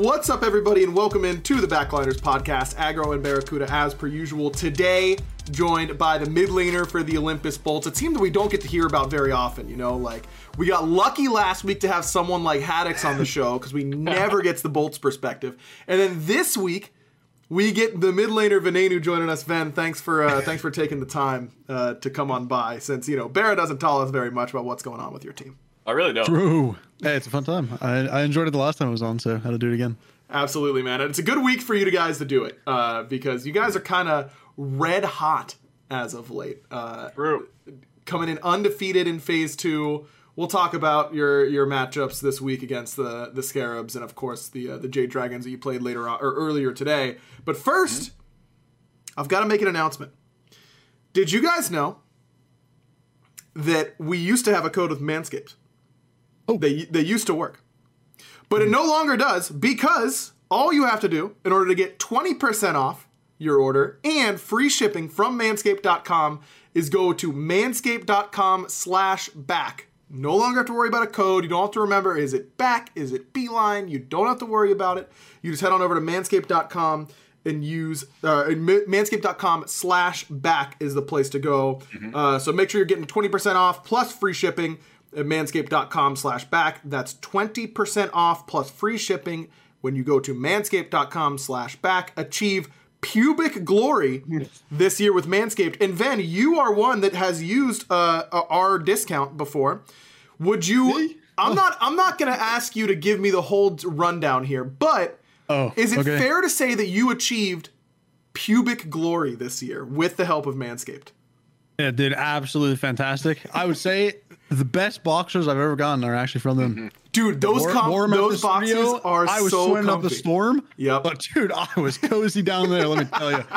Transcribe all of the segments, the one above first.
What's up, everybody, and welcome in to the Backliners podcast. Aggro and Barracuda, as per usual. Today, joined by the mid laner for the Olympus Bolts. A team that we don't get to hear about very often. You know, like we got lucky last week to have someone like Haddix on the show because we never gets the Bolts perspective. And then this week, we get the mid laner Venenu joining us. Ven, thanks for uh, thanks for taking the time uh, to come on by. Since you know Barra doesn't tell us very much about what's going on with your team. I really don't. True. Hey, it's a fun time. I, I enjoyed it the last time I was on, so how to do it again. Absolutely, man. And it's a good week for you guys to do it uh, because you guys are kind of red hot as of late. Uh, True. coming in undefeated in phase two. We'll talk about your your matchups this week against the the Scarabs and of course the uh, the Jade Dragons that you played later on or earlier today. But 1st i I've got to make an announcement. Did you guys know that we used to have a code with Manscaped? Oh. They they used to work. But it no longer does because all you have to do in order to get 20% off your order and free shipping from manscaped.com is go to manscaped.com slash back. No longer have to worry about a code. You don't have to remember is it back? Is it beeline? You don't have to worry about it. You just head on over to manscaped.com and use uh, manscaped.com slash back is the place to go. Uh, so make sure you're getting 20% off plus free shipping manscaped.com slash back. That's 20% off plus free shipping when you go to manscaped.com slash back. Achieve pubic glory this year with Manscaped. And Van, you are one that has used uh, our discount before. Would you? Me? I'm not. I'm not going to ask you to give me the whole rundown here, but Oh, is it okay. fair to say that you achieved pubic glory this year with the help of Manscaped? Yeah, dude, absolutely fantastic. I would say the best boxers I've ever gotten are actually from them. Mm-hmm. Dude, those War- com- those boxes studio, are I was so sweating up the storm. Yep. But dude, I was cozy down there. Let me tell you.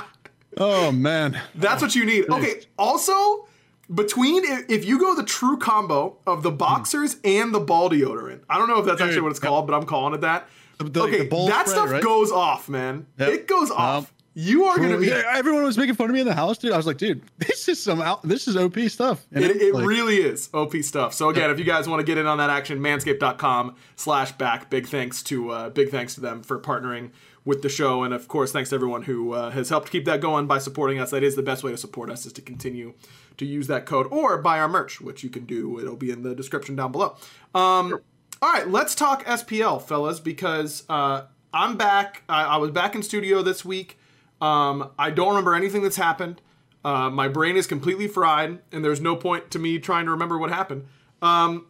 Oh man. That's what you need. Okay. Also, between if you go the true combo of the boxers and the ball deodorant, I don't know if that's actually what it's called, but I'm calling it that. The- the- okay, the that spray, stuff right? goes off, man. Yep. It goes off. Yep. You are gonna be. Everyone was making fun of me in the house, dude. I was like, dude, this is some out. This is OP stuff. And It, it like, really is OP stuff. So again, if you guys want to get in on that action, manscaped.com slash back. Big thanks to uh, big thanks to them for partnering with the show, and of course, thanks to everyone who uh, has helped keep that going by supporting us. That is the best way to support us is to continue to use that code or buy our merch, which you can do. It'll be in the description down below. Um, All right, let's talk SPL, fellas, because uh, I'm back. I, I was back in studio this week. Um, I don't remember anything that's happened. Uh, my brain is completely fried, and there's no point to me trying to remember what happened. Um,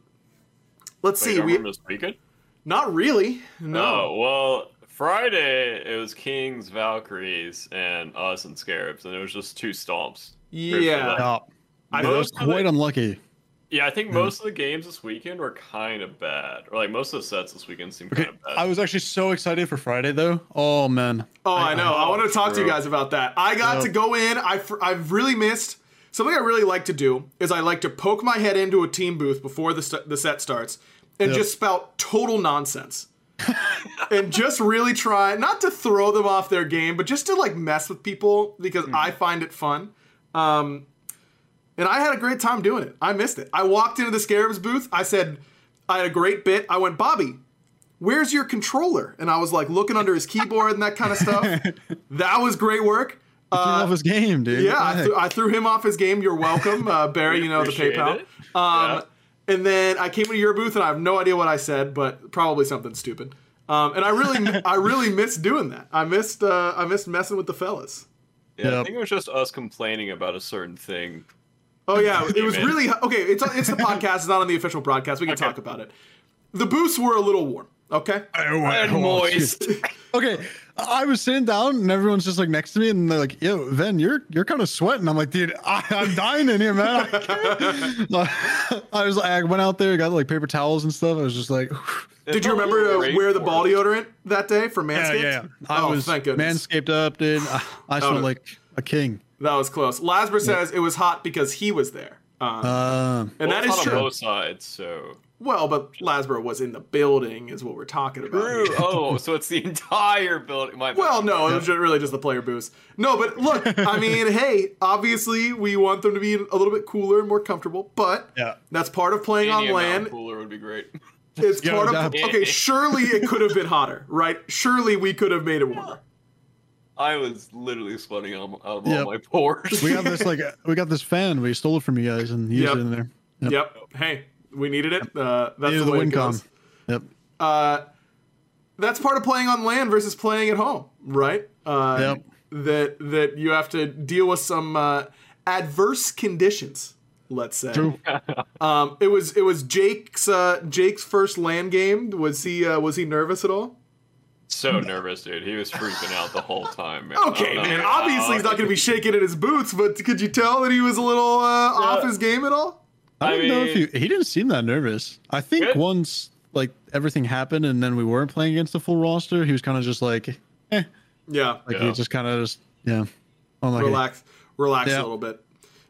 let's Wait, see. you We this weekend? not really. No. Oh, well, Friday it was Kings, Valkyries, and us and Scarabs, and it was just two stomps. Yeah. Yeah. I I know was quite the- unlucky. Yeah, I think most of the games this weekend were kind of bad, or like most of the sets this weekend seemed Okay, kind of bad. I was actually so excited for Friday though. Oh man. Oh, I know. I Oh, want to talk to you guys about that. I got Yep. to go in. I fr- I've really missed something I really like to do is I like to poke my head into a team booth before the st- the set starts and Yep. just spout total nonsense. and just really try not to throw them off their game, but just to like mess with people because I find it fun. Um, and I had a great time doing it. I missed it. I walked into the Scarabs booth. I said, I had a great bit. I went, Bobby, where's your controller? And I was like looking under his keyboard and that kind of stuff. that was great work. Threw him off his game, dude. Yeah, I, the threw. I threw him off his game. You're welcome, uh, Barry. We You know the PayPal. it. Um, And then I came into your booth and I have no idea what I said, but probably something stupid. Um, and I really, I really missed doing that. I missed, uh, I missed messing with the fellas. yeah, I think it was just us complaining about a certain thing. Oh yeah, it was really okay. It's it's the podcast. It's not on the official broadcast. We can Okay. talk about it. The booths were a little warm. Okay. Oh, And oh, moist. Okay, I was sitting down and everyone's just like next to me and they're like, "Yo, Ven, you're you're kind of sweating." I'm like, "Dude, I, I'm dying in here, man." I. I was like, I went out there, got like paper towels and stuff. I was just like, Did you remember uh, to wear the ball deodorant that day for "Yeah, Manscaped? yeah." I oh, was thank goodness. manscaped up, dude. I, I smelled no. Oh. like a king. That was close. Lasber says it was hot because he was there. Um, Um, and that is on true. both sides, so Well, but Lasborough was in the building, is what we're talking about. True. oh, so it's the entire building. My. Well, no, it was really just the player boost. No, but look, I mean, hey, obviously we want them to be a little bit cooler and more comfortable, but Yeah. that's part of playing Any on land. cooler would be great. It's Get part of. Okay, surely it could have been hotter, right? Surely we could have made it warmer. I was literally sweating out, out of Yep. all my pores. We got this like we got this fan. We stole it from you guys and used Yep. it in there. Yep. Yep. Hey, we needed it. Uh, that's Needed the the way it Wincom. Yep. Uh, that's part of playing on land versus playing at home, right? Uh, Yep. That that you have to deal with some uh, adverse conditions. Let's say. True. Um, it was it was Jake's uh, Jake's first land game. Was he uh, was he nervous at all? So nervous, dude. He was freaking out the whole time, man. Okay, don't know man. Obviously, he's not going to be shaking in his boots. But could you tell that he was a little uh, off his game at all? I I don't know if he he didn't seem that nervous. I think Good. once like everything happened and then we weren't playing against the full roster, he was kind of just like, eh, Yeah. like Yeah. he just kind of just yeah, I'm like, relax, relax Yeah. a little bit.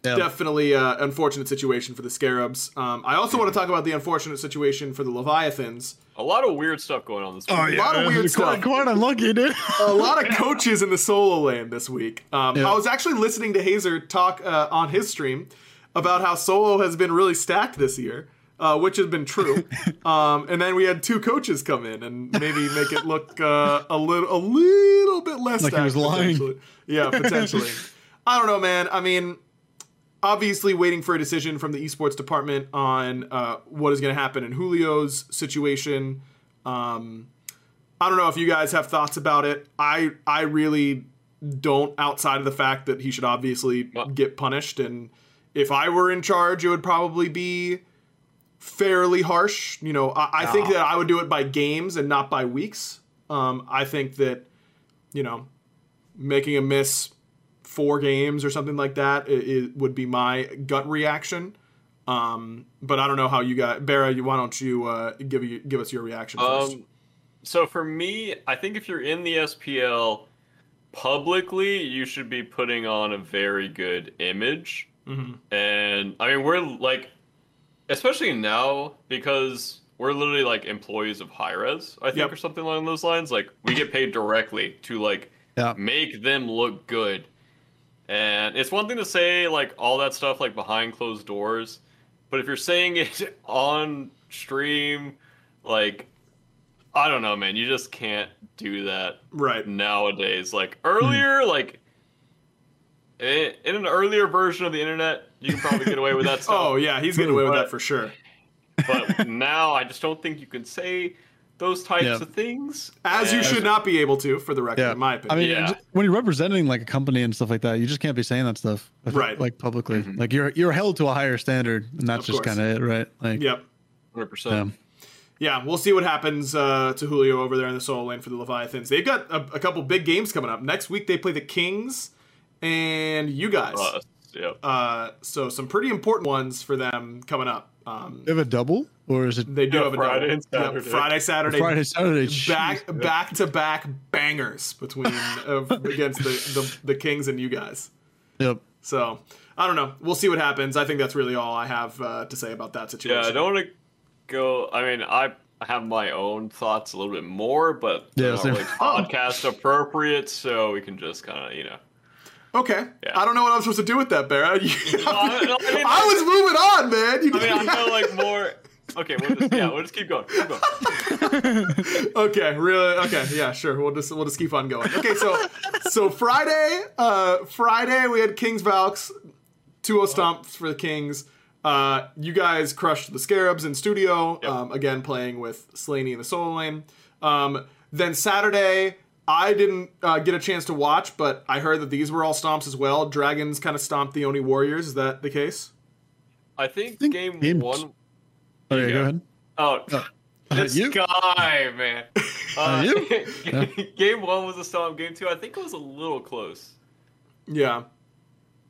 Yeah. Definitely uh, unfortunate situation for the Scarabs. Um, I also want to talk about the unfortunate situation for the Leviathans. A lot of weird stuff going on this week. Oh A lot of weird quite, stuff. Quite unlucky, dude. A lot of coaches in the solo lane this week. Um, Yeah. I was actually listening to Hazer talk uh, on his stream about how solo has been really stacked this year, uh, which has been true. um, and then we had two coaches come in and maybe make it look uh, a little a little bit less Like he was lying. potentially. Yeah, potentially. I don't know, man. I mean, obviously waiting for a decision from the esports department on uh, what is going to happen in Julio's situation. Um, I don't know if you guys have thoughts about it. I I really don't. Outside of the fact that he should obviously get punished, and if I were in charge, it would probably be fairly harsh. You know, I, I think that I would do it by games and not by weeks. Um, I think that you know making a miss four games or something like that it, it would be my gut reaction. Um, but I don't know how you got Barra. You why don't you uh, give you give us your reaction first? Um, so for me, I think if you're in the SPL publicly, you should be putting on a very good image. Mhm. And I mean, we're like, especially now because we're literally like employees of Hi-Rez, I think, Yep. or something along those lines. Like, we get paid directly to like Yeah. make them look good. And it's one thing to say like all that stuff like behind closed doors, but if you're saying it on stream, like I don't know, man, you just can't do that Right. nowadays. Like hmm. earlier, like in an earlier version of the internet, you can probably get away with that stuff. Oh yeah, he's getting away with But- that for sure. But now I just don't think you can say those types Yeah. of things. As you should not be able to, for the record, Yeah. in my opinion. I opinion. mean, Yeah. just- when you're representing like a company and stuff like that, you just can't be saying that stuff, I Right. Like publicly, Mhm. like you're you're held to a higher standard, and that's Of just kind of it, right? Like, yep. 100%. yeah. Yeah, we'll see what happens uh, to Julio over there in the solo lane for the Leviathans. They've got a, a couple big games coming up. Next week they play the Kings and you guys. Us, yep. Uh, so some pretty important ones for them coming up. Um, They have a double, or is it they do Yeah, have a Friday double. and Yep, Saturday. Friday, Saturday, Friday, Saturday? back Jeez. back to back bangers between uh, against the, the the Kings and you guys. Yep. So I don't know. We'll see what happens. I think that's really all I have uh, to say about that situation. Yeah, I don't want to go. I mean, I have my own thoughts a little bit more, but Yeah, they're not really podcast appropriate, so we can just kind of, you know. Okay. Yeah. I don't know what I'm supposed to do with that, Barra. I- mean, I was moving on, man. You I mean, I know like more. Okay, we'll just yeah, we'll just keep going. Keep going. okay, really? Okay, yeah, sure. We'll just we'll just keep on going. Okay, so so Friday, uh, Friday we had Kings Valks, 2-0 stomps for the Kings. Uh, you guys crushed the Scarabs in studio. Yep. Um, again, playing with Slaney in the solo lane. Um, then Saturday, I didn't uh, get a chance to watch, but I heard that these were all stomps as well. Dragons kind of stomped the Oni Warriors. Is that the case? I think, think game games- one Okay, Yeah. go ahead. Oh, Uh, this you? guy, man. Uh, you? game one was a stomp. Game two, I think it was a little close. Yeah.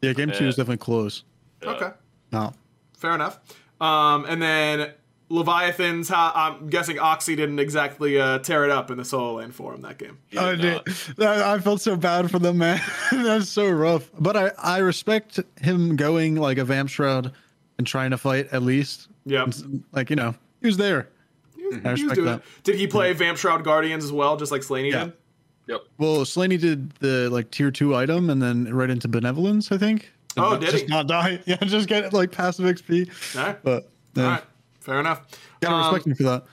Yeah, game two Yeah. is definitely close. Yeah. Okay. No. Fair enough. Um, and then Leviathans, how, I'm guessing Oxy didn't exactly uh, tear it up in the solo lane for him that game. He I did did. not. That- I felt so bad for them, man. That's so rough. But I, I respect him going like a Vamp Shroud and trying to fight at least. Yeah, Like, you know, he was there. He was, I he was respect doing that. it. Did he play Vamp Shroud Guardians as well, just like Slaney Yeah. did? Yep. Well, Slaney did the like tier two item and then right into Benevolence, I think. Oh, not- did just he? not die. Yeah, just get like passive XP. All right. But yeah, All right. Fair enough. gotta Um, respect him for that.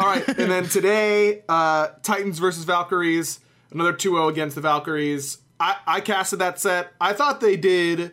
All right, and then today, uh, Titans versus Valkyries, another 2-0 against the Valkyries. I, I casted that set. I thought they did.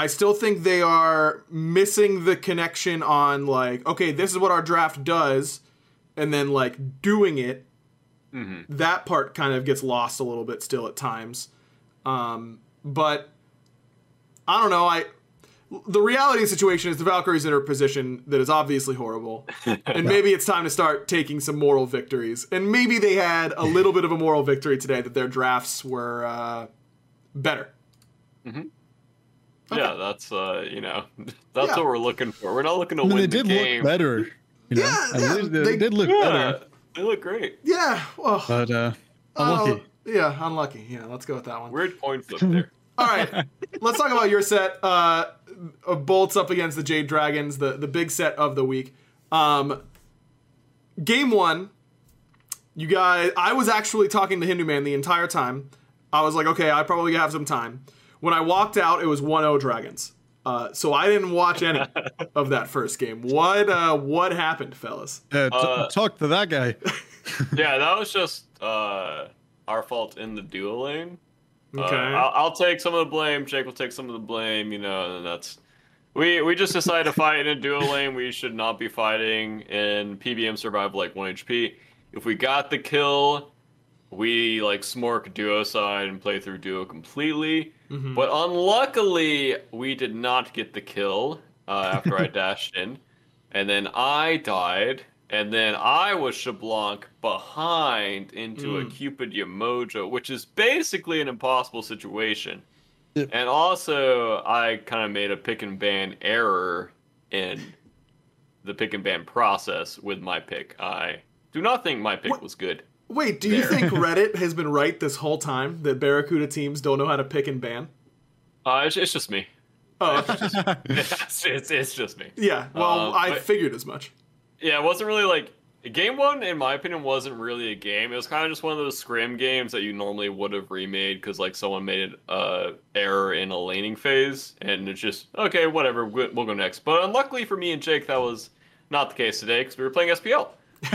I still think they are missing the connection on like, okay, this is what our draft does, and then like doing it. That part kind of gets lost a little bit still at times. Um, but I don't know. I the reality of the situation is the Valkyries in a position that is obviously horrible, and maybe it's time to start taking some moral victories. And maybe they had a little bit of a moral victory today that their drafts were uh, better. Yeah, that's uh, you know, that's Yeah. what we're looking for. We're not looking to I mean, win they the did game. look better. You know? Yeah, yeah, least they, they- did look Yeah, better. they look great. Yeah. Well, But uh, oh, unlucky. yeah, unlucky. Yeah, let's go with that one. Weird coin flip there. All right, let's talk about your set. Uh, uh, bolts up against the Jade Dragons, the the big set of the week. Um, game one, you guys. I was actually talking to Hindu Man the entire time. I was like, okay, I probably have some time. When I walked out, it was 1-0 Dragons. Uh, so I didn't watch any of that first game. What uh, what happened, fellas? Yeah, t- Uh, talk to that guy. yeah, that was just uh, our fault in the duo lane. Uh, Okay. I'll, I'll take some of the blame. Jake will take some of the blame. You know, and that's we we just decided to fight in a duo lane. We should not be fighting in PBM survival like one HP. If we got the kill, we like smork duo side and play through duo completely. But unluckily, we did not get the kill uh, after I dashed in, and then I died, and then I was Xbalanque behind into a Cupid Yemoja, which is basically an impossible situation. Yep. And also, I kind of made a pick and ban error in the pick and ban process with my pick. I do not think my pick What- was good. Wait, do you think Reddit has been right this whole time that Barracuda teams don't know how to pick and ban? Uh, it's, it's just me. Oh, okay. it's, it's, it's just me. yeah. Well, Uh, I but- figured as much. Yeah, it wasn't really like game one. In my opinion, wasn't really a game. It was kind of just one of those scrim games that you normally would have remade because like someone made a error in a laning phase, and it's just okay, whatever. We'll we'll go next. But unluckily for me and Jake, that was not the case today because we were playing SPL.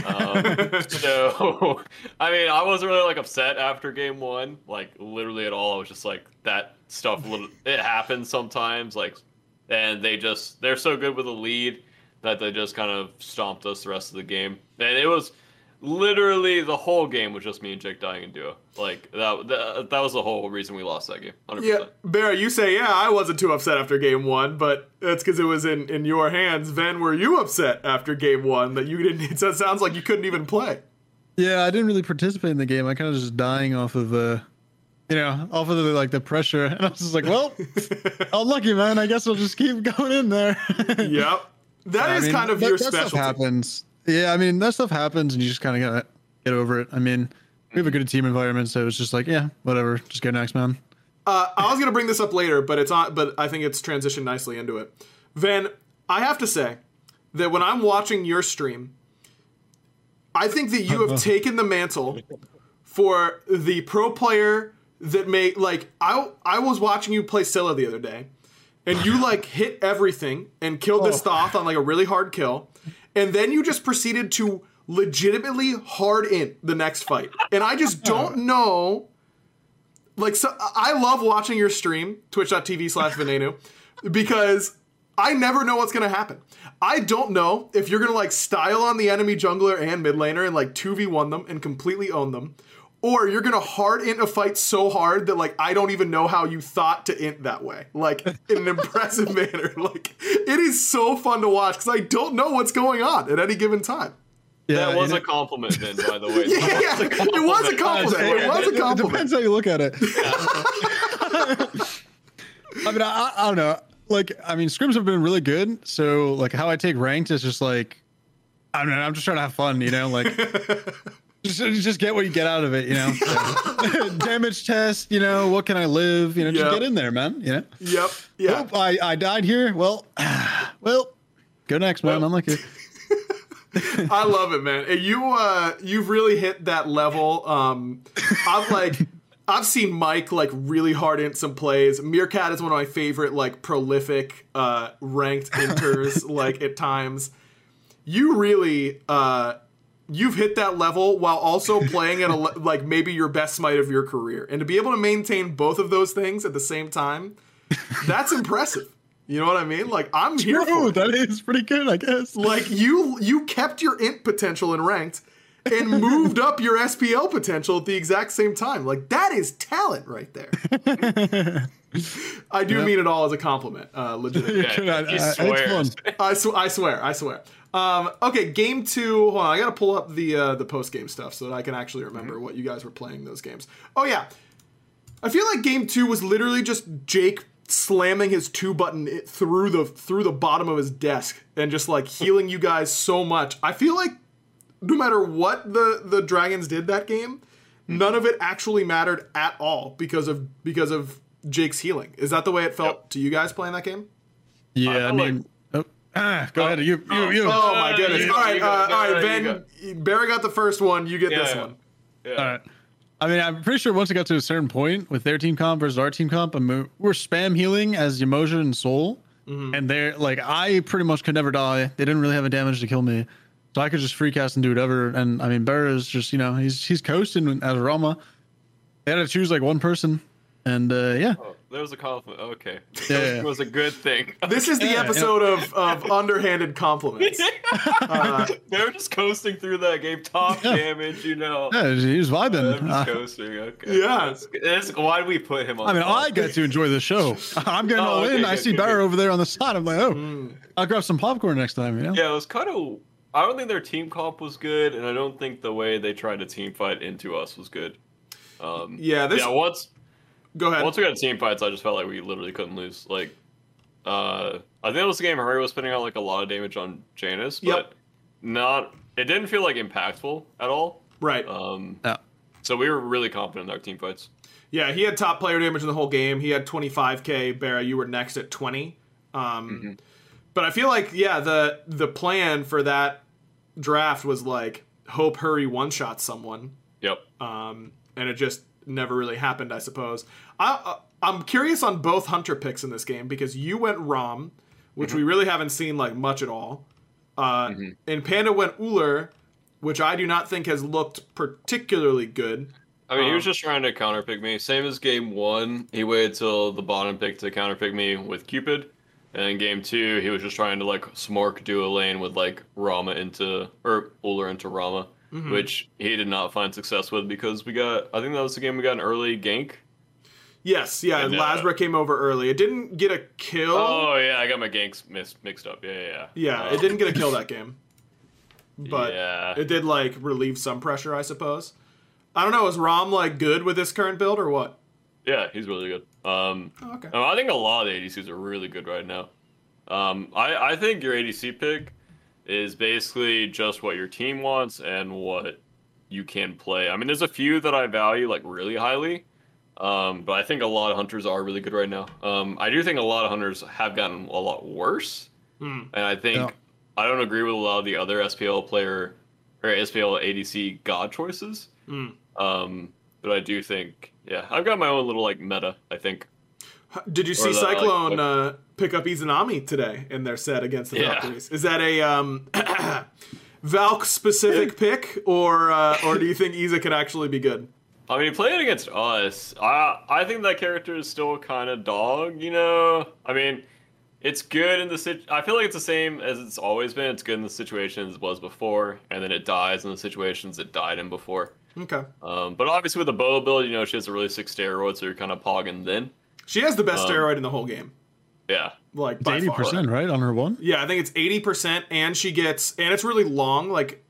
Um, so, I mean, I wasn't really like upset after game one, like literally at all. I was just like that stuff. It happens sometimes, like, and they just they're so good with a lead that they just kind of stomped us the rest of the game, and it was literally the whole game was just me and Jake dying in duo. Like that that, that was the whole reason we lost that game. 100%. Yeah, Bear, you say, yeah, I wasn't too upset after game one, but that's because it was in, in your hands. Ven, were you upset after game one that you didn't? It sounds like you couldn't even play. Yeah, I didn't really participate in the game. I kind of just dying off of uh you know, off of the like the pressure. And I was just like, well, unlucky man. I guess I'll just keep going in there. Yep. that I is mean, kind of that- your that stuff specialty. happens. Yeah, I mean that stuff happens, and you just kind of gotta get over it. I mean, we have a good team environment, so it's just like, yeah, whatever, just go next, man. Uh, I was gonna bring this up later, but it's on. But I think it's transitioned nicely into it. Van, I have to say that when I'm watching your stream, I think that you have taken the mantle for the pro player that may like. I I was watching you play Scylla the other day, and you like hit everything and killed this Thoth on like a really hard kill, and then you just proceeded to legitimately hard in the next fight, and I just don't know like so I love watching your stream, twitch.tv slash Venenu, because I never know what's gonna happen. I don't know if you're gonna like style on the enemy jungler and mid laner and like 2v1 them and completely own them. Or you're gonna hard int a fight so hard that like I don't even know how you thought to int that way. Like in an impressive manner. Like it is so fun to watch because I don't know what's going on at any given time. Yeah, That was a compliment, then, by the way. Yeah, yeah, it was a compliment. It was a It compliment. depends how you look at it. I mean, I, I don't know. Like, I mean, scrims have been really good. So, like, how I take ranked is just like, I don't. I'm just trying to have fun, you know. Like, just just get what you get out of it, you know. Damage test, you know. What can I live? You know, just Yeah. get in there, man. You know. Yep. Yeah. Nope, I I died here. Well, well, go next, man. Well. I'm like, I love it, man. And You uh you've really hit that level. Um I've like I've seen Mike like really hard in some plays. Meerkat is one of my favorite like prolific uh ranked inters like at times. You really uh you've hit that level while also playing at a le- like maybe your best smite of your career. And to be able to maintain both of those things at the same time, that's impressive. You know what I mean? Like I'm here for Ooh, it that is pretty good, I guess. like you you kept your int potential in ranked and moved up your SPL potential at the exact same time. Like that is talent right there. I do mean it all as a compliment, uh, legitimately. Yeah, I- he I- it's fun. swears. I, sw- I swear, I swear. Um, okay, game two. Hold on, I gotta pull up the uh, the post game stuff so that I can actually remember what you guys were playing those games. Oh yeah, I feel like game two was literally just Jake slamming his two button i- through the through the bottom of his desk and just like healing you guys so much. I feel like no matter what the the dragons did that game, none of it actually mattered at all because of because of Jake's healing. Is that the way it felt Yep. to you guys playing that game? Yeah, I, feel like- mean, oh, ah, go ahead. You, you, you. Oh my Uh, goodness! you all right, you go. uh, No, all right, no, you Ben. Barry got the first one. You get Yeah, this yeah. one. Yeah. All right. I mean, I'm pretty sure once it got to a certain point with their team comp versus our team comp, we're spam healing as Emotion and Sol, and they're like, I pretty much could never die. They didn't really have a damage to kill me, so I could just free cast and do whatever. And I mean, Bear is just you know he's he's coasting as Rama. They had to choose like one person, and uh, yeah, Oh, there was a compliment. Okay. Yeah, That yeah. was a good thing. This is the Yeah, episode of, of underhanded compliments. Uh, they were just coasting through that game. Top Yeah. damage, you know. yeah, he was I'm vibing. just Uh, coasting. Okay. Yeah. That's, that's, why did we put him on? I mean. I get to enjoy the show. I'm getting Oh, all okay, in. I see good, Bear over there on the side. I'm like, oh, I'll grab some popcorn next time. You know? Yeah, it was kind of. I don't think their team comp was good, and I don't think the way they tried to team fight into us was good. Um, Yeah, this- Yeah, once go ahead. once we got team fights, I just felt like we literally couldn't lose. Like, uh, I think it was the game Harry was putting out like a lot of damage on Janus, but Yep. not. It didn't feel like impactful at all. right. Um, Yeah. so we were really confident in our team fights. Yeah, he had top player damage in the whole game. He had 25k. Barra, you were next at 20. Um, But I feel like yeah, the the plan for that draft was like hope hurry one shot someone, Yep. um, and it just never really happened. I suppose. I, uh, I'm curious on both hunter picks in this game because you went Rom, which we really haven't seen like much at all, uh, and Panda went Ullr, which I do not think has looked particularly good. I mean, he was Um, just trying to counterpick me. Same as game one. He waited till the bottom pick to counterpick me with Cupid. And in game two, he was just trying to like smork do a lane with like Rama into or Ullr into Rama, Mm-hmm. which he did not find success with because we got. I think that was the game we got an early gank. Yes, yeah, And, uh, came over early. It didn't get a kill. Oh yeah, I got my ganks mis- mixed up. Yeah, yeah, yeah. yeah, Uh, it didn't get a kill that game. But yeah. it did like relieve some pressure, I suppose. I don't know, is Rom like good with this current build or what? Yeah, he's really good. Um, Oh, okay. I think a lot of the ADCs are really good right now. Um, I, I think your ADC pick is basically just what your team wants and what you can play. I mean, there's a few that I value like really highly, um, but I think a lot of hunters are really good right now. Um, I do think a lot of hunters have gotten a lot worse, Hmm. and I think Yeah. I don't agree with a lot of the other SPL player or SPL ADC god choices. Hmm. Um, but I do think, yeah, I've got my own little like meta. I think. Did you see the, Cyclone what- uh, pick up Izanami today in their set against the Yeah. Valkyries? Is that a um, Valk specific pick, or uh, or do you think Iza could actually be good? I mean, playing against us, I I think that character is still kind of dog. You know, I mean, it's good in the sit. I feel like it's the same as it's always been. It's good in the situations it was before, and then it dies in the situations it died in before. Okay, Um, but obviously with the bow build, you know, she has a really sick steroid, so you're kind of pogging then. she has the best Um, steroid in the whole game. Yeah. Like It's by eighty far. percent, right, on her one. Yeah, I think it's eighty percent, and she gets, and it's really long. Like,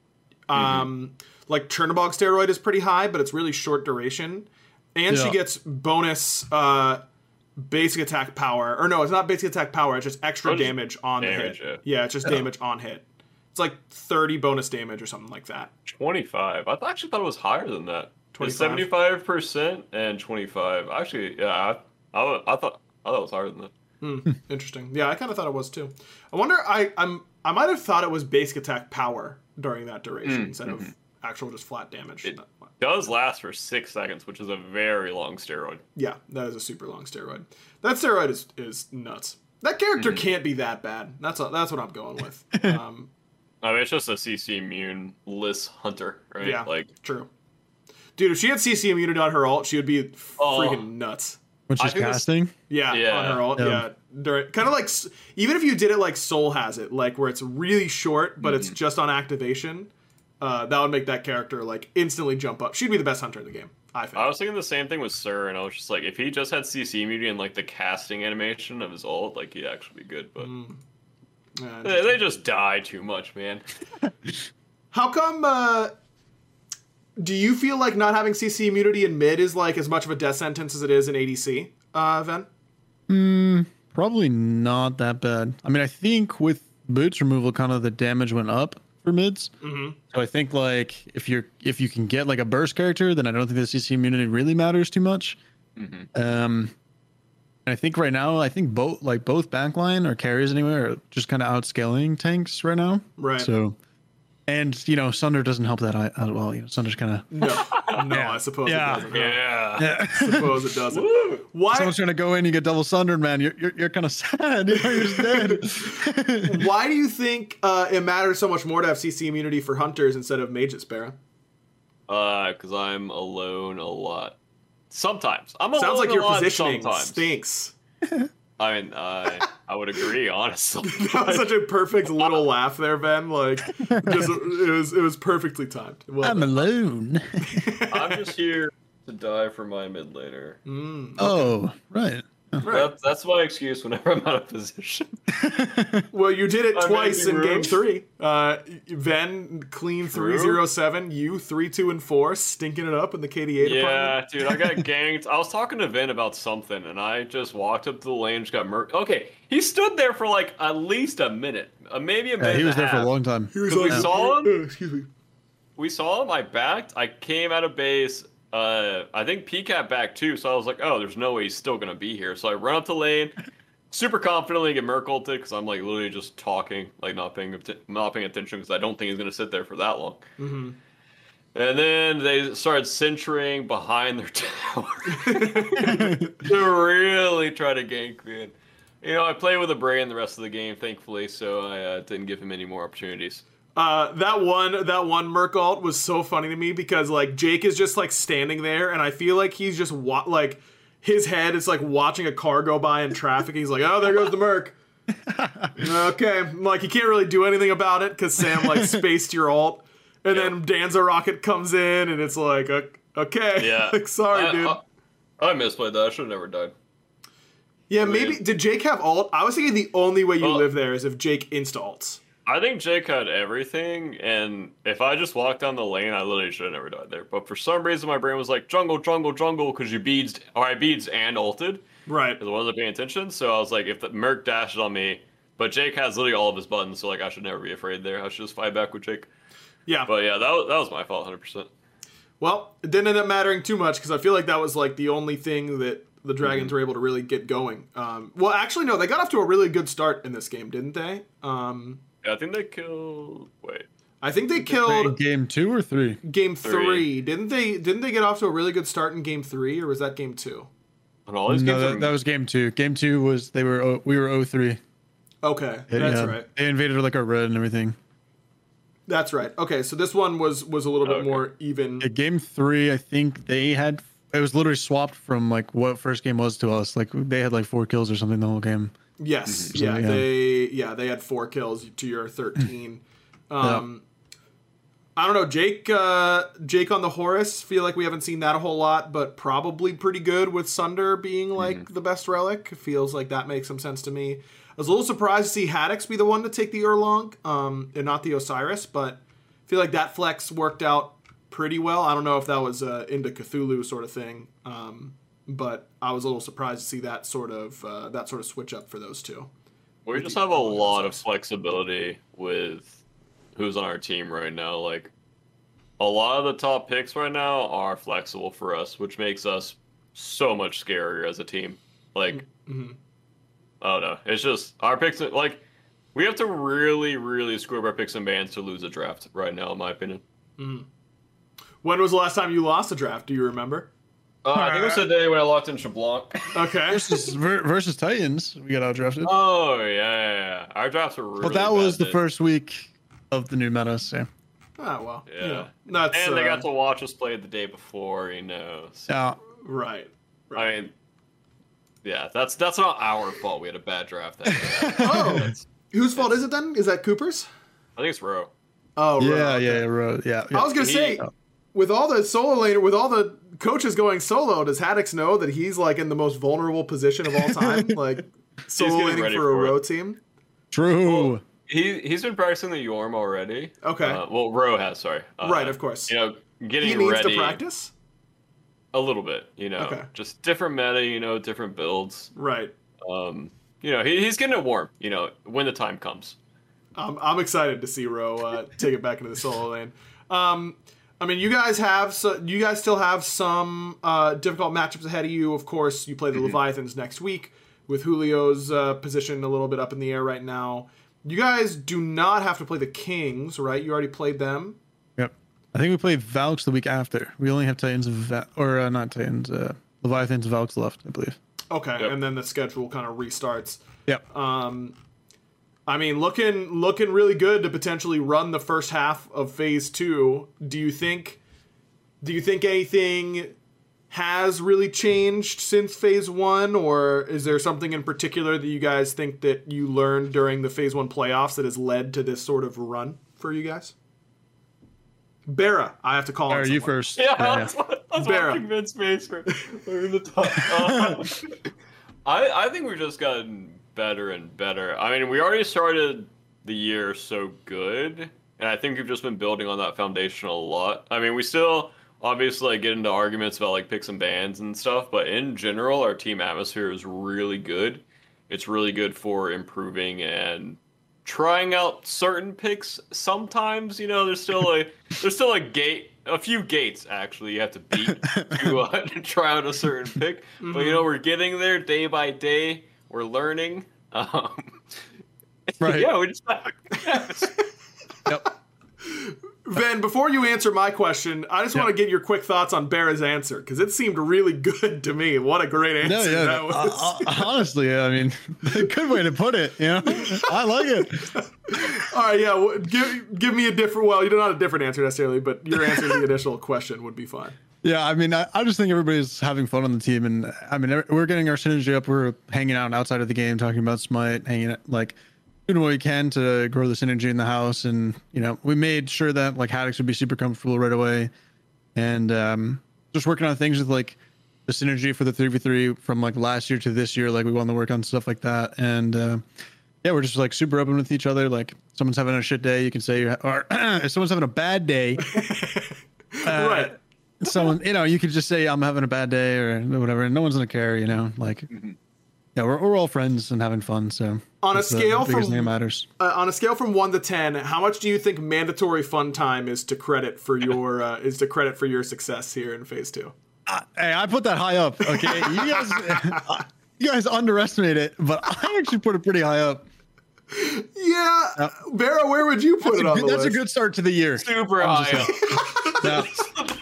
um, like Chernobog steroid is pretty high, but it's really short duration, and she gets bonus uh, basic attack power. Or no, it's not basic attack power. It's just extra Oh, just damage on damage, the hit. yeah. Yeah, it's just damage on hit. It's like thirty bonus damage or something like that. 25. I th- actually thought it was higher than that. 25? 75 percent and 25. Actually, yeah, I, I, I thought I thought it was higher than that. Hmm, interesting. Yeah, I kind of thought it was too. I wonder. I I'm I might have thought it was basic attack power during that duration hmm, instead of hmm, actual just flat damage. It does last for six seconds, which is a very long steroid. Yeah, that is a super long steroid. That steroid is is nuts. That character can't be that bad. That's a, that's what I'm going with. Um, I mean, it's just a CC immune list hunter, right? yeah, Like, true. Dude, if she had CC immunity on her ult, she would be Oh. freaking nuts. When I she's casting. Yeah, Yeah. on her ult, Yeah, Yeah. during kind of like even if you did it like Sol has it, like where it's really short but it's just on activation, uh, that would make that character like instantly jump up. She'd be the best hunter in the game. I think. I was thinking the same thing with Sir, and I was just like, if he just had CC immunity and like the casting animation of his ult, like he'd actually be good. But Yeah, they, they just die too much, man. How come? Uh, do you feel like not having CC immunity in mid is like as much of a death sentence as it is in ADC, uh, Ven? Probably not that bad. I mean, I think with boots removal, kind of the damage went up for mids. Mm-hmm. So I think like if you're if you can get like a burst character, then I don't think the CC immunity really matters too much. Um, and I think right now, I think both like both backline or carries anyway are just kind of outscaling tanks right now. Right. So, and you know, Sunder doesn't help that out well. You know, Sunder's kind of No, no, I suppose Yeah. it doesn't. Yeah. yeah. I suppose it doesn't. Why? Someone's trying to go in, you get double sundered, man. You're you're, you're kind of sad. You know, you're just dead. Why do you think uh, it matters so much more to have CC immunity for hunters instead of mages, Barra? Uh, because I'm alone a lot. Sometimes I'm alone Sounds like your positioning Sometimes. stinks. I mean, I I would agree, honestly. That was such a perfect little laugh there, Ben. Like, just, it was it was perfectly timed. Well I'm done. alone. I'm just here to die for my mid laner. Mm. Oh, right. That's that's my excuse whenever I'm out of position. Well, you did it twice in making game three. Uh, Ven clean three zero seven. You three two and four, stinking it up in the KDA department. Yeah, dude, I got ganked. I was talking to Vin about something, and I just walked up to the lane, just got murked. Okay, he stood there for like at least a minute, uh, maybe a minute. Yeah, he was and there for a long time. He was Because we saw him? Uh, excuse me. We saw him. I backed. I came out of base. Uh, I think PCAP back too. So I was like, oh, there's no way he's still gonna be here. So I run up the lane, super confidently get Merc ulted because I'm like literally just talking, like not paying not paying attention because I don't think he's gonna sit there for that long. Mm-hmm. And then they started centering behind their tower to really try to gank me. And, you know, I played with a brain the rest of the game, thankfully, so I uh, didn't give him any more opportunities. Uh, that one, that one Merc ult was so funny to me because like Jake is just like standing there, and I feel like he's just wa- like his head is like watching a car go by in traffic. He's like, oh, there goes the Merc. okay, like he can't really do anything about it because Sam like spaced your ult, and then Danza Rocket comes in, and it's like, okay, Yeah. like sorry, I, dude. I, I misplayed that. I should have never died. yeah, maybe weird. did Jake have ult? I was thinking the only way you Well- live there is if Jake insta ults. I think Jake had everything, and if I just walked down the lane, I literally should have never died there. But for some reason, my brain was like jungle, jungle, jungle, because you beads, or I beads and ulted, Right. because I wasn't paying attention. So I was like, if the Merc dashes on me, but Jake has literally all of his buttons, so like I should never be afraid there. I should just fight back with Jake. Yeah. But yeah, that was, that was my fault, hundred percent. Well, it didn't end up mattering too much because I feel like that was like the only thing that the Dragons were able to really get going. Um, well, actually, no, they got off to a really good start in this game, didn't they? Um, Yeah, I think they killed. Wait, I think they killed game two or three? game three. Three. didn't they? Didn't they get off to a really good start in game three, or was that game two? on all these No, games. that, are- that was game two. Game two was they were o- we were 0-3. Okay, Yeah, that's yeah. right. They invaded like our red and everything. That's right. Okay, so this one was was a little bit Okay. more even. Yeah, game three, I think they had it was literally swapped from like what first game was to us. Like they had like four kills or something the whole game. Yes, So, yeah, yeah. they yeah they had four kills to your thirteen. Um, I don't know, Jake. Uh, Jake on the Horus. Feel like we haven't seen that a whole lot, but probably pretty good with Sunder being like the best relic. Feels like that makes some sense to me. I was a little surprised to see Haddix be the one to take the Erlang, um, and not the Osiris, but I feel like that flex worked out pretty well. I don't know if that was uh, into Cthulhu sort of thing, um, but I was a little surprised to see that sort of uh, that sort of switch up for those two. We with just the have a lot of flexibility with who's on our team right now. Like a lot of the top picks right now are flexible for us, which makes us so much scarier as a team. Like Mm-hmm. I don't know. It's just our picks like we have to really, really screw up our picks and bans to lose a draft right now, in my opinion. When was the last time you lost a draft? Do you remember? Uh, I think it was the day when I locked in Xbalanque. Okay. Versus ver- versus Titans, we got out drafted. oh yeah, yeah, yeah. our drafts were really. but that was bad the then. first week of the new meta. So Oh well. Yeah. You know, that's And they uh, got to watch us play the day before, you know. So, yeah, right. I mean, yeah, that's that's not our fault. We had a bad draft. That day. Oh, It's- whose fault is it then? Is that Cooper's? I think it's Row. Oh, right, yeah, okay. yeah, yeah, ro- yeah, yeah. I was gonna He- say, with all the solo laner, with all the coaches going solo, does Haddix know that he's like in the most vulnerable position of all time, like solo getting laning ready for a it. row team? True. He he's been practicing the Yorm already. Okay. Uh, well, Row has. Sorry. Uh, Right, of course. You know, getting He needs ready to practice. a little bit. You know, Okay. just different meta. You know, different builds. Right. Um, you know, he, he's getting it warm. You know, when the time comes. Um, I'm excited to see Row uh, take it back into the solo lane. Um, I mean, you guys have so you guys still have some uh, difficult matchups ahead of you. Of course, you play the Leviathans next week with Julio's uh, position a little bit up in the air right now. You guys do not have to play the Kings, right? You already played them. Yep. I think we played Valks the week after. We only have Titans Va- or uh, not Titans, uh, Leviathans and Valks left, I believe. Okay, Yep. and then the schedule kind of restarts. Yep. Um, I mean, looking looking really good to potentially run the first half of phase two. Do you think? Do you think anything has really changed since phase one, or is there something in particular that you guys think that you learned during the phase one playoffs that has led to this sort of run for you guys? Bera, I have to call All on right, you someone. first. Yeah, Yeah, that's what that's Barra. watching Vince Mason. We're in the top. Uh, I I think we've just gotten better and better. I mean, we already started the year so good, and I think we've just been building on that foundation a lot. I mean, we still obviously like, get into arguments about like picks and bands and stuff, but in general, our team atmosphere is really good. It's really good for improving and trying out certain picks sometimes you know there's still a there's still a gate a few gates actually you have to beat to, uh, to try out a certain pick but you know we're getting there day by day we're learning um, Right. yeah we just Yep. Ven, before you answer my question, I just want to get your quick thoughts on Bera's answer because it seemed really good to me. What a great answer No, yeah. that was. uh, uh, honestly, I mean, good way to put it. You know, I like it. All right, yeah. wh- Give give me a different. Well, you don't a different answer necessarily, but your answer to the initial question would be fine. Yeah, I mean, I, I just think everybody's having fun on the team, and I mean, we're getting our synergy up. We're hanging out outside of the game, talking about Smite, hanging out, like doing what we can to grow the synergy in the house, and you know, we made sure that like Haddix would be super comfortable right away, and um, just working on things with like the synergy for the three v three from like last year to this year. Like we want to work on stuff like that, and uh, yeah, we're just like super open with each other. Like someone's having a shit day, you can say, you're, or if someone's having a bad day, uh, right. Someone you know you could just say i'm having a bad day or whatever and no one's gonna care you know like yeah we're, we're all friends and having fun so On a that's the scale biggest from- thing matters Uh, on a scale from one to ten, how much do you think mandatory fun time is to credit for your uh, is to credit for your success here in phase two? hey i put that high up okay you guys you guys underestimate it but i actually put it pretty high up Yeah, Vera, where would you put that's, it a on good, the that's a good start to the year Super I'm high. just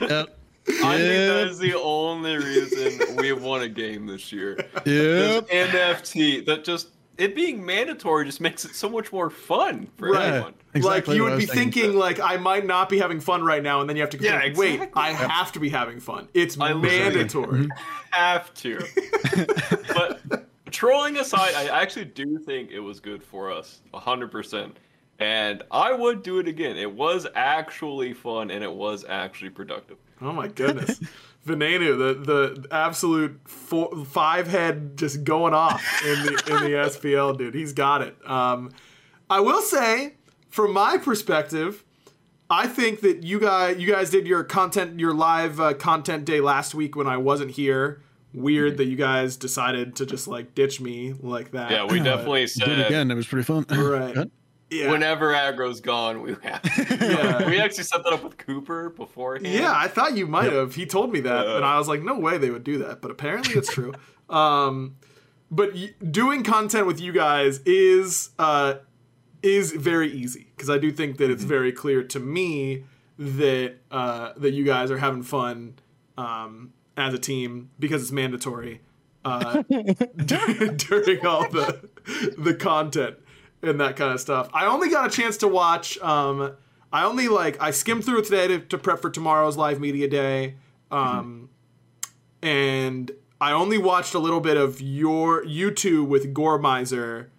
yeah. Yep. I think that is the only reason we have won a game this year. Yep. This MFT that just it being mandatory just makes it so much more fun for Right. everyone. Exactly like you would be thinking. thinking, like I might not be having fun right now, and then you have to Yeah, think, wait, exactly. I have to be having fun. It's I mandatory. Have to. but trolling aside, I actually do think it was good for us, hundred percent. And I would do it again. It was actually fun and it was actually productive. Oh my goodness. Venenu, the the absolute four, five head just going off in the in the SPL, dude. He's got it. Um, I will say, from my perspective, I think that you guys you guys did your content your live uh, content day last week when I wasn't here. Weird that you guys decided to just like ditch me like that. Yeah, we But- definitely did it again it was pretty fun Right. Good. Yeah. whenever aggro's gone, we have. Yeah. we actually set that up with Cooper beforehand. Yeah, I thought you might have. He told me that, Uh. and I was like, no way they would do that. But apparently it's true. um, but y- doing content with you guys is uh, is very easy because I do think that Mm-hmm. it's very clear to me that uh, that you guys are having fun um, as a team because it's mandatory uh, during all the the content and that kind of stuff. I only got a chance to watch. Um, I only like I skimmed through it today to, to prep for tomorrow's live media day, um, and I only watched a little bit of your you two with Gormizer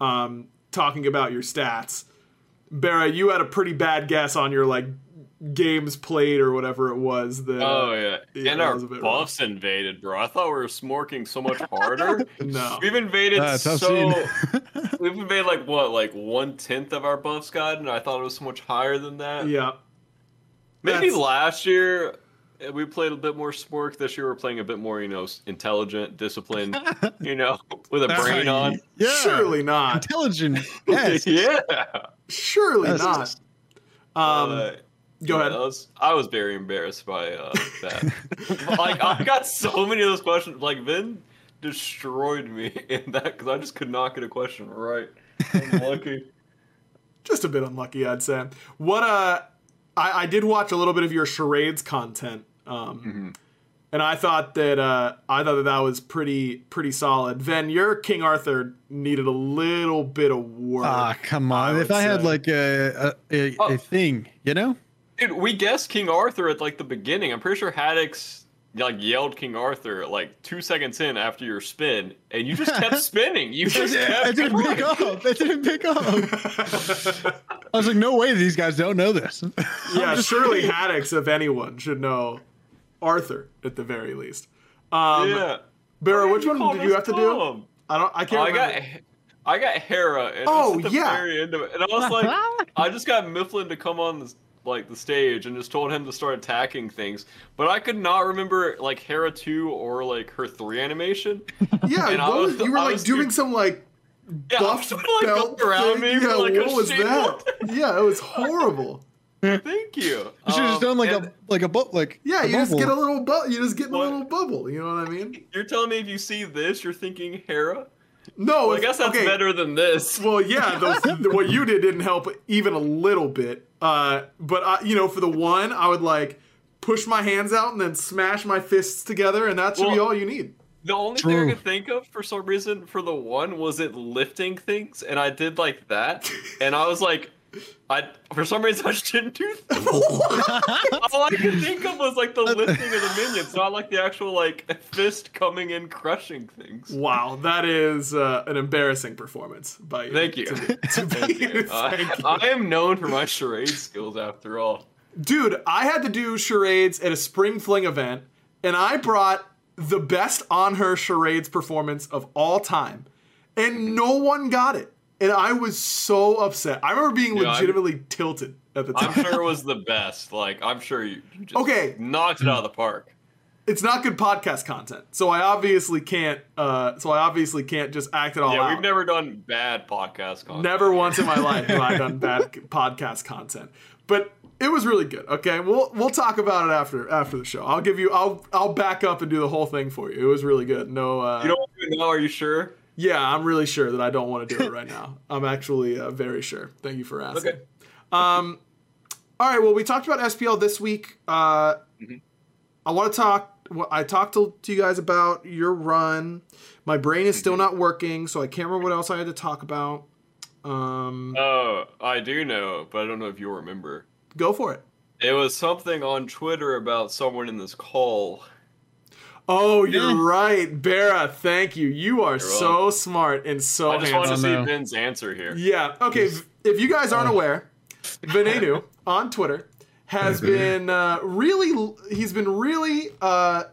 um, talking about your stats. Barra, you had a pretty bad guess on your like games played or whatever it was. That, Oh yeah, Yeah, and our was a bit buffs invaded, bro. I thought we were smorking so much harder. No. we've invaded Ah, so. we've invaded like what, like one tenth of our buffs got, and I thought it was so much higher than that. Yeah. Maybe That's- last year uh, we played a bit more spork. This year we're playing a bit more, you know, intelligent, disciplined, you know, with a brain on. yeah Surely not. intelligent yes. yeah. Surely That's not. just- Um, Uh, go ahead. I was, I was very embarrassed by uh, that. like I got so many of those questions. Like Vin destroyed me in that because I just could not get a question right. I'm lucky. just a bit unlucky, I'd say. What uh, I, I did watch a little bit of your charades content, um, Mm-hmm. and I thought that uh, I thought that that was pretty pretty solid. Ven, your King Arthur needed a little bit of work. ah come on I if would i had like a a, a, Oh. a thing you know Dude, we guessed King Arthur at like the beginning. I'm pretty sure Haddix like yelled King Arthur like two seconds in after your spin, and you just kept spinning. You just it kept didn't pick up it didn't pick up i was like no way these guys don't know this yeah, surely Haddix, if anyone, should know Arthur at the very least. Um, yeah. Barra, which one did you us have to do? I don't. I Oh, can't. I remember. got I got Hera, and Oh, it was at the yeah. very end of it, and I was like, I just got Mifflin to come on the like the stage and just told him to start attacking things, but I could not remember like Hera two or like her three animation. Yeah, And was, was- you were I like doing too- some like Yeah, I buff like belt around thing. me Yeah, like what was that? Yeah, it was horrible. Thank you. You should have just Um, done like and a like a boat like Yeah, a you just get a little bu- You just get in a little bubble. You know what I mean? You're telling me if you see this, you're thinking Hera? No, Well, I guess that's okay. better than this. Well, yeah, those, what you did didn't help even a little bit. Uh, but I, you know, for the one, I would like push my hands out and then smash my fists together, and that should be all you need. The only thing I could think of for some reason for the one was it lifting things, and I did like that, and I was like, I for some reason I just didn't do that. All I could think of was like the lifting of the minions, not like the actual like fist coming in crushing things. Wow, that is uh, an embarrassing performance by you. Thank you. To to Thank you. Uh, thank you. I am known for my charade skills after all. Dude, I had to do charades at a spring fling event, and I brought the best on her charades performance of all time, and no one got it. And I was so upset. I remember being Yeah, I'm- legitimately tilted at the time. I'm sure it was the best. Like I'm sure you Okay. knocked it out of the park. it's not good podcast content, so I obviously can't. Uh, so I obviously can't just act it all Yeah, out. we've never done bad podcast content. Never once in my life have I done bad podcast content, but it was really good. Okay, we'll we'll talk about it after after the show. I'll give you. I'll I'll back up and do the whole thing for you. It was really good. No. Uh, You don't want to know? Are you sure? Yeah, I'm really sure that I don't want to do it right now. I'm actually uh, very sure. Thank you for asking. Okay. All right. Well, we talked about SPL this week. Uh, I want to talk. well, I talked to, to you guys about your run. My brain is still not working, so I can't remember what else I had to talk about. Um, Oh, I do know, but I don't know if you'll remember. go for it. It was something on Twitter about someone in this call. Oh, you're right, Bera. Thank you. You are You're so welcome. smart and so I just wanted to handsome. see no. Ben's answer here. Yeah. Okay. v- If you guys aren't aware, Venenu on Twitter has been uh, really. He's been really uh,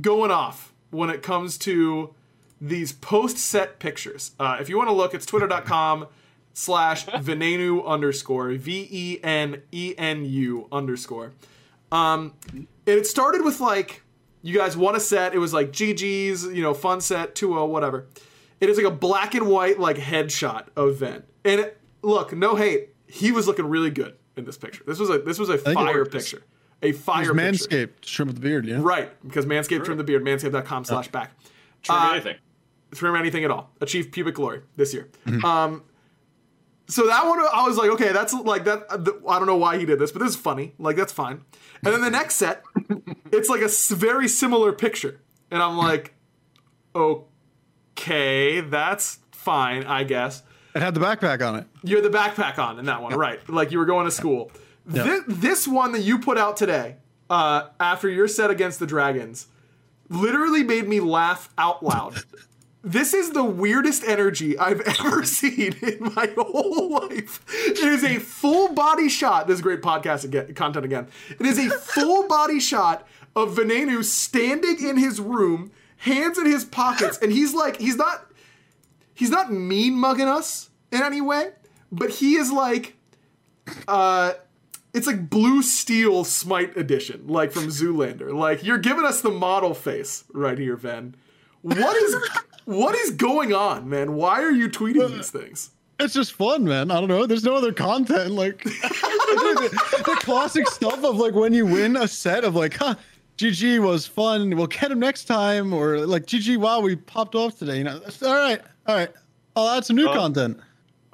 going off when it comes to these post set pictures. Uh, if you want to look, it's twitter.com slash venenu underscore v e n e n u underscore. Um, and it started with like, you guys won a set. It was like GG's, you know, fun set, 2-0, whatever. It is like a black and white, like headshot of Ven. And it, look, no hate. He was looking really good in this picture. This was a this was a fire picture. A fire He's picture. Manscaped, trim with the beard, yeah. Right, because Manscaped trim the beard. Manscaped.com slash back. Trim Uh, anything. Trim anything at all. Achieve pubic glory this year. Um, so that one, I was like, okay, that's like that. I don't know why he did this, but this is funny. Like that's fine. And then the next set, it's like a very similar picture, and I'm like, okay, that's fine, I guess. It had the backpack on it. You had the backpack on in that one, right? Like you were going to school. This, this one that you put out today, uh, after your set against the Dragons, literally made me laugh out loud. this is the weirdest energy I've ever seen in my whole life. It is a full body shot. This is great podcast again, content again. It is a full body shot of Venenu standing in his room, hands in his pockets, and he's like, he's not he's not mean mugging us in any way, but he is like, uh, it's like blue steel smite edition, like from Zoolander. Like you're giving us the model face right here, Ven. What is what is going on, man? Why are you tweeting these things? It's just fun, man. I don't know. There's no other content. Like the, the classic stuff of like when you win a set of like, huh, GG was fun. We'll get him next time, or like GG, wow, we popped off today. You know, all right, all right. I'll add some new oh. content.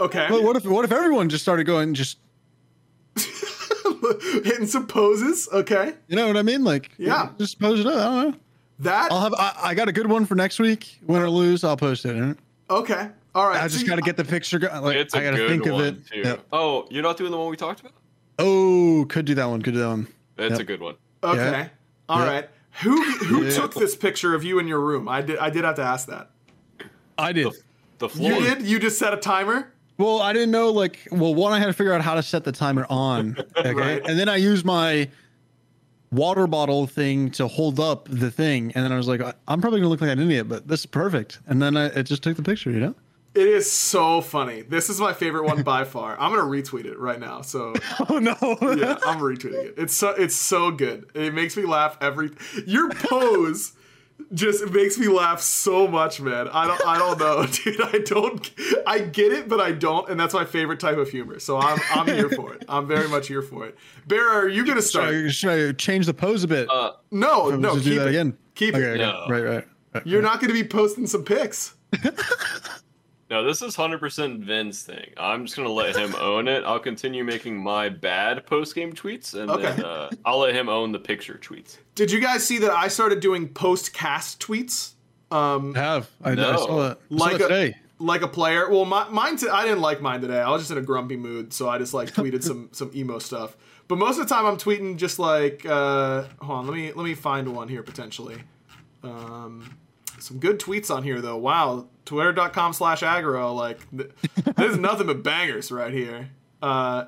Okay, But what if what if everyone just started going just hitting some poses. Okay, you know what I mean? Like Yeah. just pose it up. I don't know. That I'll have I, I got a good one for next week. Win or lose, I'll post it. all right? okay. All right, I just so got to get the picture. Go- like It's a I got to think of it. Yep. Oh, you're not doing the one we talked about? Oh, could do that one. Could do that one. That's Yep. a good one. Okay, Yeah. all Yeah. right. Who who Yeah. took this picture of you in your room? I did I did have to ask that. I did. The floor. You did? You just set a timer? Well, I didn't know like well, one I had to figure out how to set the timer on. Okay. Right. And then I used my water bottle thing to hold up the thing. And then I was like, I'm probably gonna look like an idiot, but this is perfect. And then I it just took the picture, you know? It is so funny. This is my favorite one by far. I'm gonna retweet it right now. So Oh no. yeah, I'm retweeting it. It's so it's so good. It makes me laugh every. Your pose just makes me laugh so much, man. I don't I don't know, dude. I don't. I get it, but I don't, and that's my favorite type of humor. So I'm I'm here for it. I'm very much here for it. Bear, are you gonna Should start? I, should I change the pose a bit? Uh, No, no, keep do that it. again. Keep okay, it. okay. No. Right, right. right. You're not gonna be posting some pics. no, this is 100% Vin's thing. I'm just going to let him own it. I'll continue making my bad post game tweets, and Okay. then uh, I'll let him own the picture tweets. Did you guys see that I started doing post cast tweets? Um, I have. I, I saw that. I saw like that a today. like a player. Well, my, mine. T- I didn't like mine today. I was just in a grumpy mood, so I just like tweeted some some emo stuff. But most of the time, I'm tweeting just like. Uh, hold on, let me let me find one here potentially. Um, some good tweets on here though. Wow, twitter.com slash aggro. Like, th- there's nothing but bangers right here. Uh,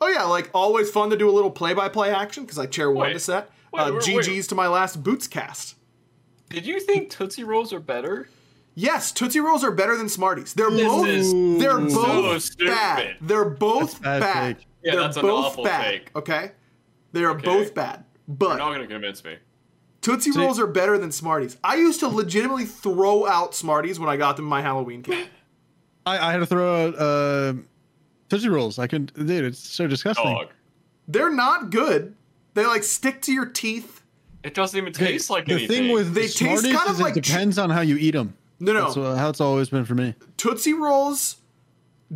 oh yeah, like always fun to do a little play-by-play action because I chair one to set. Wait, uh, wait, GG's wait. to my last boots cast. Did you think Tootsie Rolls are better? Yes, Tootsie Rolls are better than Smarties. They're This both is they're so both stupid. bad. They're both That's bad bad. take. Yeah, They're that's an both awful bad. take. Okay, they are Okay. both bad. But you're not gonna convince me. Tootsie See- Rolls are better than Smarties. I used to legitimately throw out Smarties when I got them in my Halloween kit. I, I had to throw out uh, Tootsie Rolls. I can, dude, it's so disgusting. Dog. They're not good. They like stick to your teeth. It doesn't even Okay, taste like the anything. The thing with They taste Smarties kind of is like it depends on how you eat them. No, no. That's how it's always been for me. Tootsie Rolls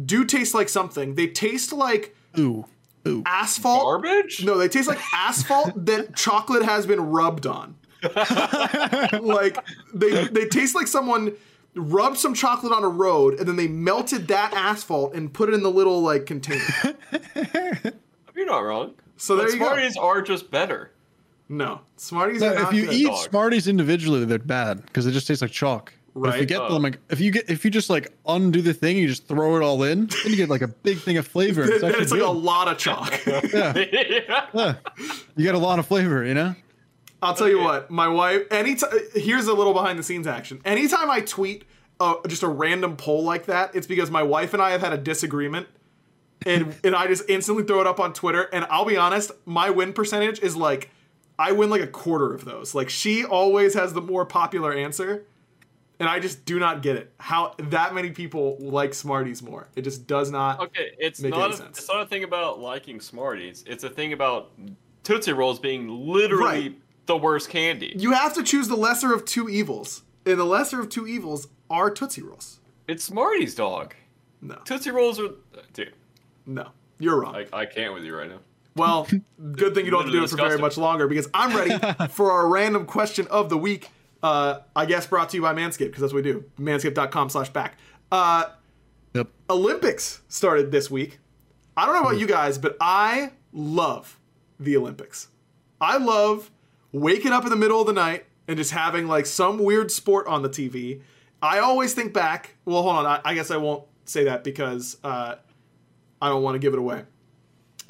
do taste like something. They taste like Ooh, ooh. Asphalt. garbage. No, they taste like asphalt that chocolate has been rubbed on. like they they taste like someone rubbed some chocolate on a road and then they melted that asphalt and put it in the little like container. You're not wrong. So there But you go. Smarties are just better. No, Smarties No, are if not you good. eat dog. Smarties individually, they're bad because they just taste like chalk. But if you Right. get Oh. them like if you get if you just like undo the thing, you just throw it all in, then you get like a big thing of flavor. It's, it's like a lot of chalk. yeah, yeah. yeah. You get a lot of flavor, you know. I'll tell you what, my wife. Anytime here's a little behind the scenes action. Anytime I tweet uh, just a random poll like that, it's because my wife and I have had a disagreement, and and I just instantly throw it up on Twitter. And I'll be honest, my win percentage is like I win like a quarter of those. Like she always has the more popular answer, and I just do not get it. How that many people like Smarties more? It just does not. Okay, it's Make not a, sense. it's not a thing about liking Smarties. It's a thing about Tootsie Rolls being literally Right. the worst candy. You have to choose the lesser of two evils, and the lesser of two evils are Tootsie Rolls. It's Smarties, dog. No, Tootsie Rolls are, dude. no, you're wrong. I, I can't with you right now. Well, good thing you don't have to do it for very much longer because I'm ready for our random question of the week. Uh, I guess brought to you by Manscaped because that's what we do. Manscaped.com slash back. Uh, Yep. Olympics started this week. I don't know about you guys, but I love the Olympics. I love waking up in the middle of the night and just having like some weird sport on the TV. I always think back. Well, hold on. I, I guess I won't say that because uh, I don't want to give it away.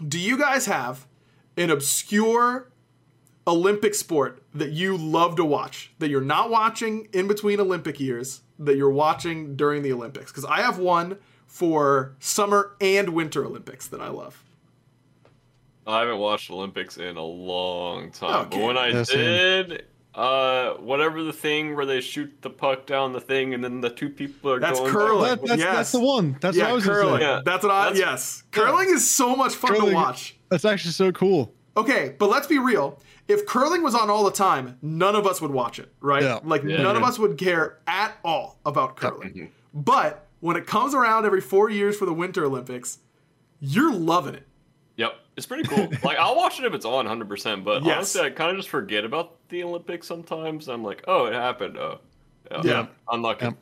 Do you guys have an obscure Olympic sport that you love to watch that you're not watching in between Olympic years that you're watching during the Olympics? Because I have one for summer and winter Olympics that I love. I haven't watched Olympics in a long time, but when I Yeah, same. did, uh, whatever the thing where they shoot the puck down the thing and then the two people are That's going. curling. That, that's, Yes. that's the one. That's what I was gonna curling. Yeah. That's what I. That's- yes, curling is so much fun to watch. That's actually so cool. Okay, but let's be real. If curling was on all the time, none of us would watch it, right? Yeah. Like Yeah. none of us would care at all about curling. But when it comes around every four years for the Winter Olympics, you're loving it. Yep, it's pretty cool. like I'll watch it if it's on 100, percent but Yes. honestly, I kind of just forget about the Olympics sometimes. I'm like, oh, it happened. Oh, yeah, Yeah. unlucky. Yep.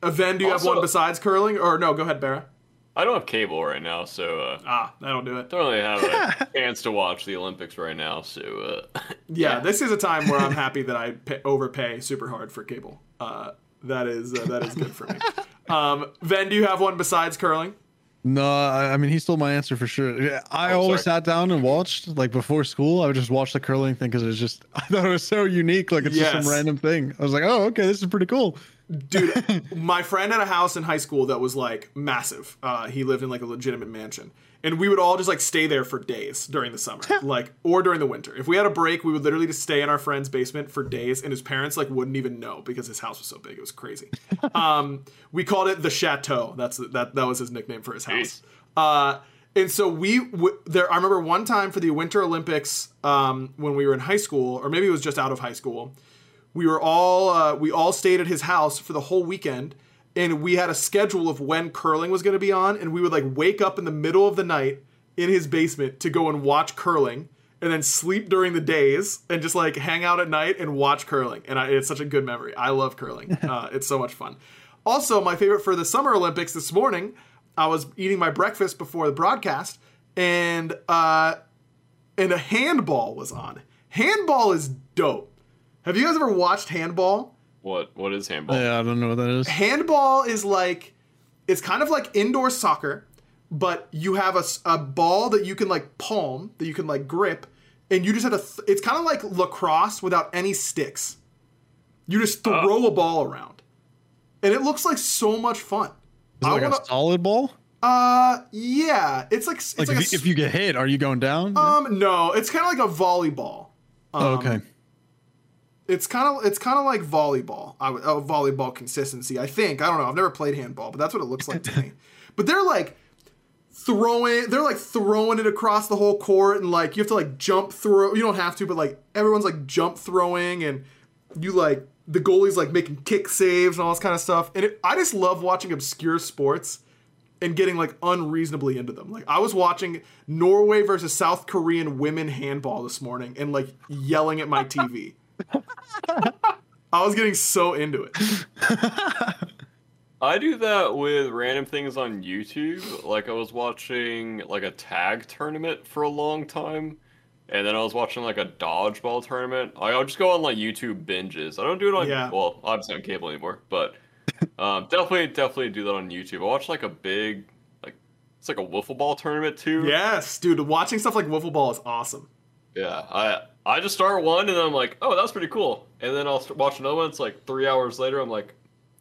Uh, do you have one besides curling? Or no, go ahead, Barra. I don't have cable right now, so uh, Ah, I don't do it. don't really have a chance to watch the Olympics right now. So uh, Yeah, this is a time where I'm happy that I pay, overpay super hard for cable. Uh, that is uh, that is good for me. Um, Ven, do you have one besides curling? No, I, I mean he stole my answer for sure. Yeah, I Oh, always sorry. sat down and watched like before school. I would just watch the curling thing because it was just I thought it was so unique. Like it's just some random thing. I was like, oh, okay, this is pretty cool. Dude, my friend had a house in high school that was like massive. Uh, he lived in like a legitimate mansion. And we would all just like stay there for days during the summer, like, or during the winter. If we had a break, we would literally just stay in our friend's basement for days, and his parents like wouldn't even know because his house was so big. It was crazy. um, we called it the Chateau. That's that. That was his nickname for his house. Uh, and so we w- there. I remember one time for the Winter Olympics um, when we were in high school, or maybe it was just out of high school we were all uh, we all stayed at his house for the whole weekend and we had a schedule of when curling was going to be on and we would like wake up in the middle of the night in his basement to go and watch curling and then sleep during the days and just like hang out at night and watch curling and I, it's such a good memory i love curling uh, it's so much fun Also, my favorite for the Summer Olympics this morning, I was eating my breakfast before the broadcast, and uh, and a handball was on. Handball is dope. Have you guys ever watched handball? What what is handball? Yeah, I don't know what that is. handball is like it's kind of like indoor soccer but you have a, a ball that you can like palm that you can like grip and you just have to th- it's kind of like lacrosse without any sticks you just throw a ball around and it looks like so much fun Is it I like wanna- a solid ball? uh yeah it's like it's Like, like, if, a, you, if you get hit, are you going down? um no it's kind of like a volleyball oh, okay. It's kind of it's kind of like volleyball. I would- uh, volleyball consistency i think. I don't know. I've never played handball but that's what it looks like to me. But they're like throwing they're like throwing it across the whole court and like you have to like jump throw you don't have to but like everyone's like jump throwing and you like the goalie's like making kick saves and all this kind of stuff. And it, i just love watching obscure sports and getting like unreasonably into them. Like I was watching Norway versus South Korean women handball this morning and like yelling at my TV. I was getting so into it. I do that with random things on YouTube. Like I was watching like a tag tournament for a long time, and then I was watching like a dodgeball tournament. I- I'll just go on like YouTube binges. I don't do it on Yeah. well, obviously on cable anymore, but um, definitely definitely do that on YouTube. I watch like a big like it's like a wiffle ball tournament too. Yes, dude, watching stuff like wiffle ball is awesome. Yeah, I I just start one and then I'm like, oh, that's pretty cool, and then I'll watch another one. It's like three hours later. I'm like,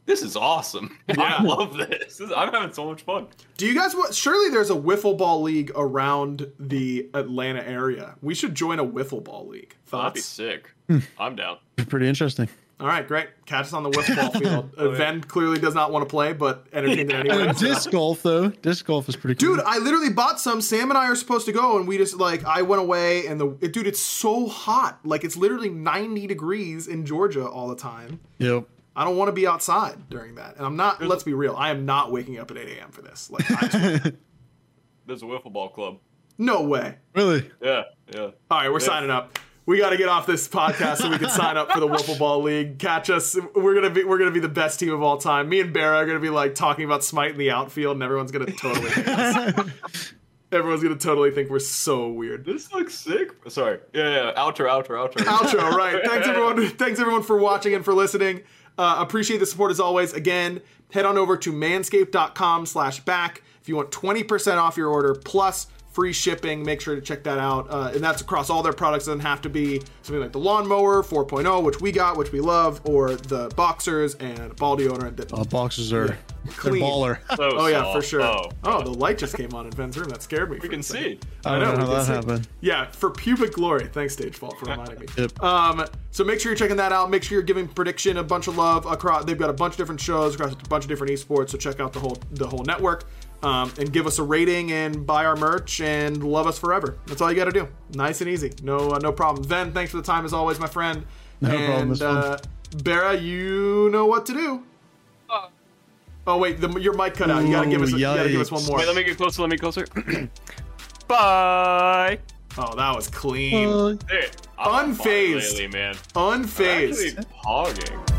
this is awesome. Yeah. I love this. This- I'm having so much fun. Do you guys want surely there's a wiffle ball league around the Atlanta area. We should join a wiffle ball league. Thoughts? That'd be sick. Hmm. I'm down. Pretty interesting. All right, great. Catch us on the wiffle ball field. Uh, Ben clearly does not want to play, but entertained it anyway. Uh, disc golf though. Disc golf is pretty cool. Dude, I literally bought some. Sam and I are supposed to go, and we just like I went away, and the it, dude, it's so hot. Like it's literally ninety degrees in Georgia all the time. Yep. I don't want to be outside during that, and I'm not. Let's be real. I am not waking up at eight a.m. for this. Like, I, There's a wiffle ball club. no way. Really? Yeah, yeah. All right, we're signing up. We got to get off this podcast so we can sign up for the Wiffle Ball League. Catch us. We're gonna be we're gonna be the best team of all time. Me and Barra are gonna be like talking about Smite in the outfield, and everyone's gonna totally. Everyone's gonna totally think we're so weird. This looks sick. Sorry. Yeah, yeah. Outro, outro, outro. outro right thanks everyone thanks everyone for watching and for listening uh, appreciate the support as always again head on over to manscaped.com slash back if you want 20% off your order plus free shipping make sure to check that out uh, and that's across all their products it doesn't have to be something like the lawnmower 4.0 which we got which we love or the boxers and ball deodorant that Uh, boxes are they're Clean. baller. So Oh yeah, for sure. Oh, Oh, the light just came on in Ben's room. That scared me. we can see. I don't know how that see. happened. Yeah, for pubic glory. Thanks, Stage Fault, for reminding me. Yep. Um, so make sure you're checking that out. Make sure you're giving prediction a bunch of love across. They've got a bunch of different shows across a bunch of different esports. So check out the whole the whole network. Um, and give us a rating and buy our merch and love us forever. That's all you got to do. Nice and easy. No uh, no problem. Ven, thanks for the time as always, my friend. No and, problem, it's fun. Uh, Bera, you know what to do. Oh wait, the, your mic cut out. You gotta give us. Ooh, You gotta give us one more. Wait, let me get closer. Let me closer. Bye. Oh, that was clean. Uh, Hey, I'm on fire Unfazed. lately, man. Unfazed. Actually, pogging.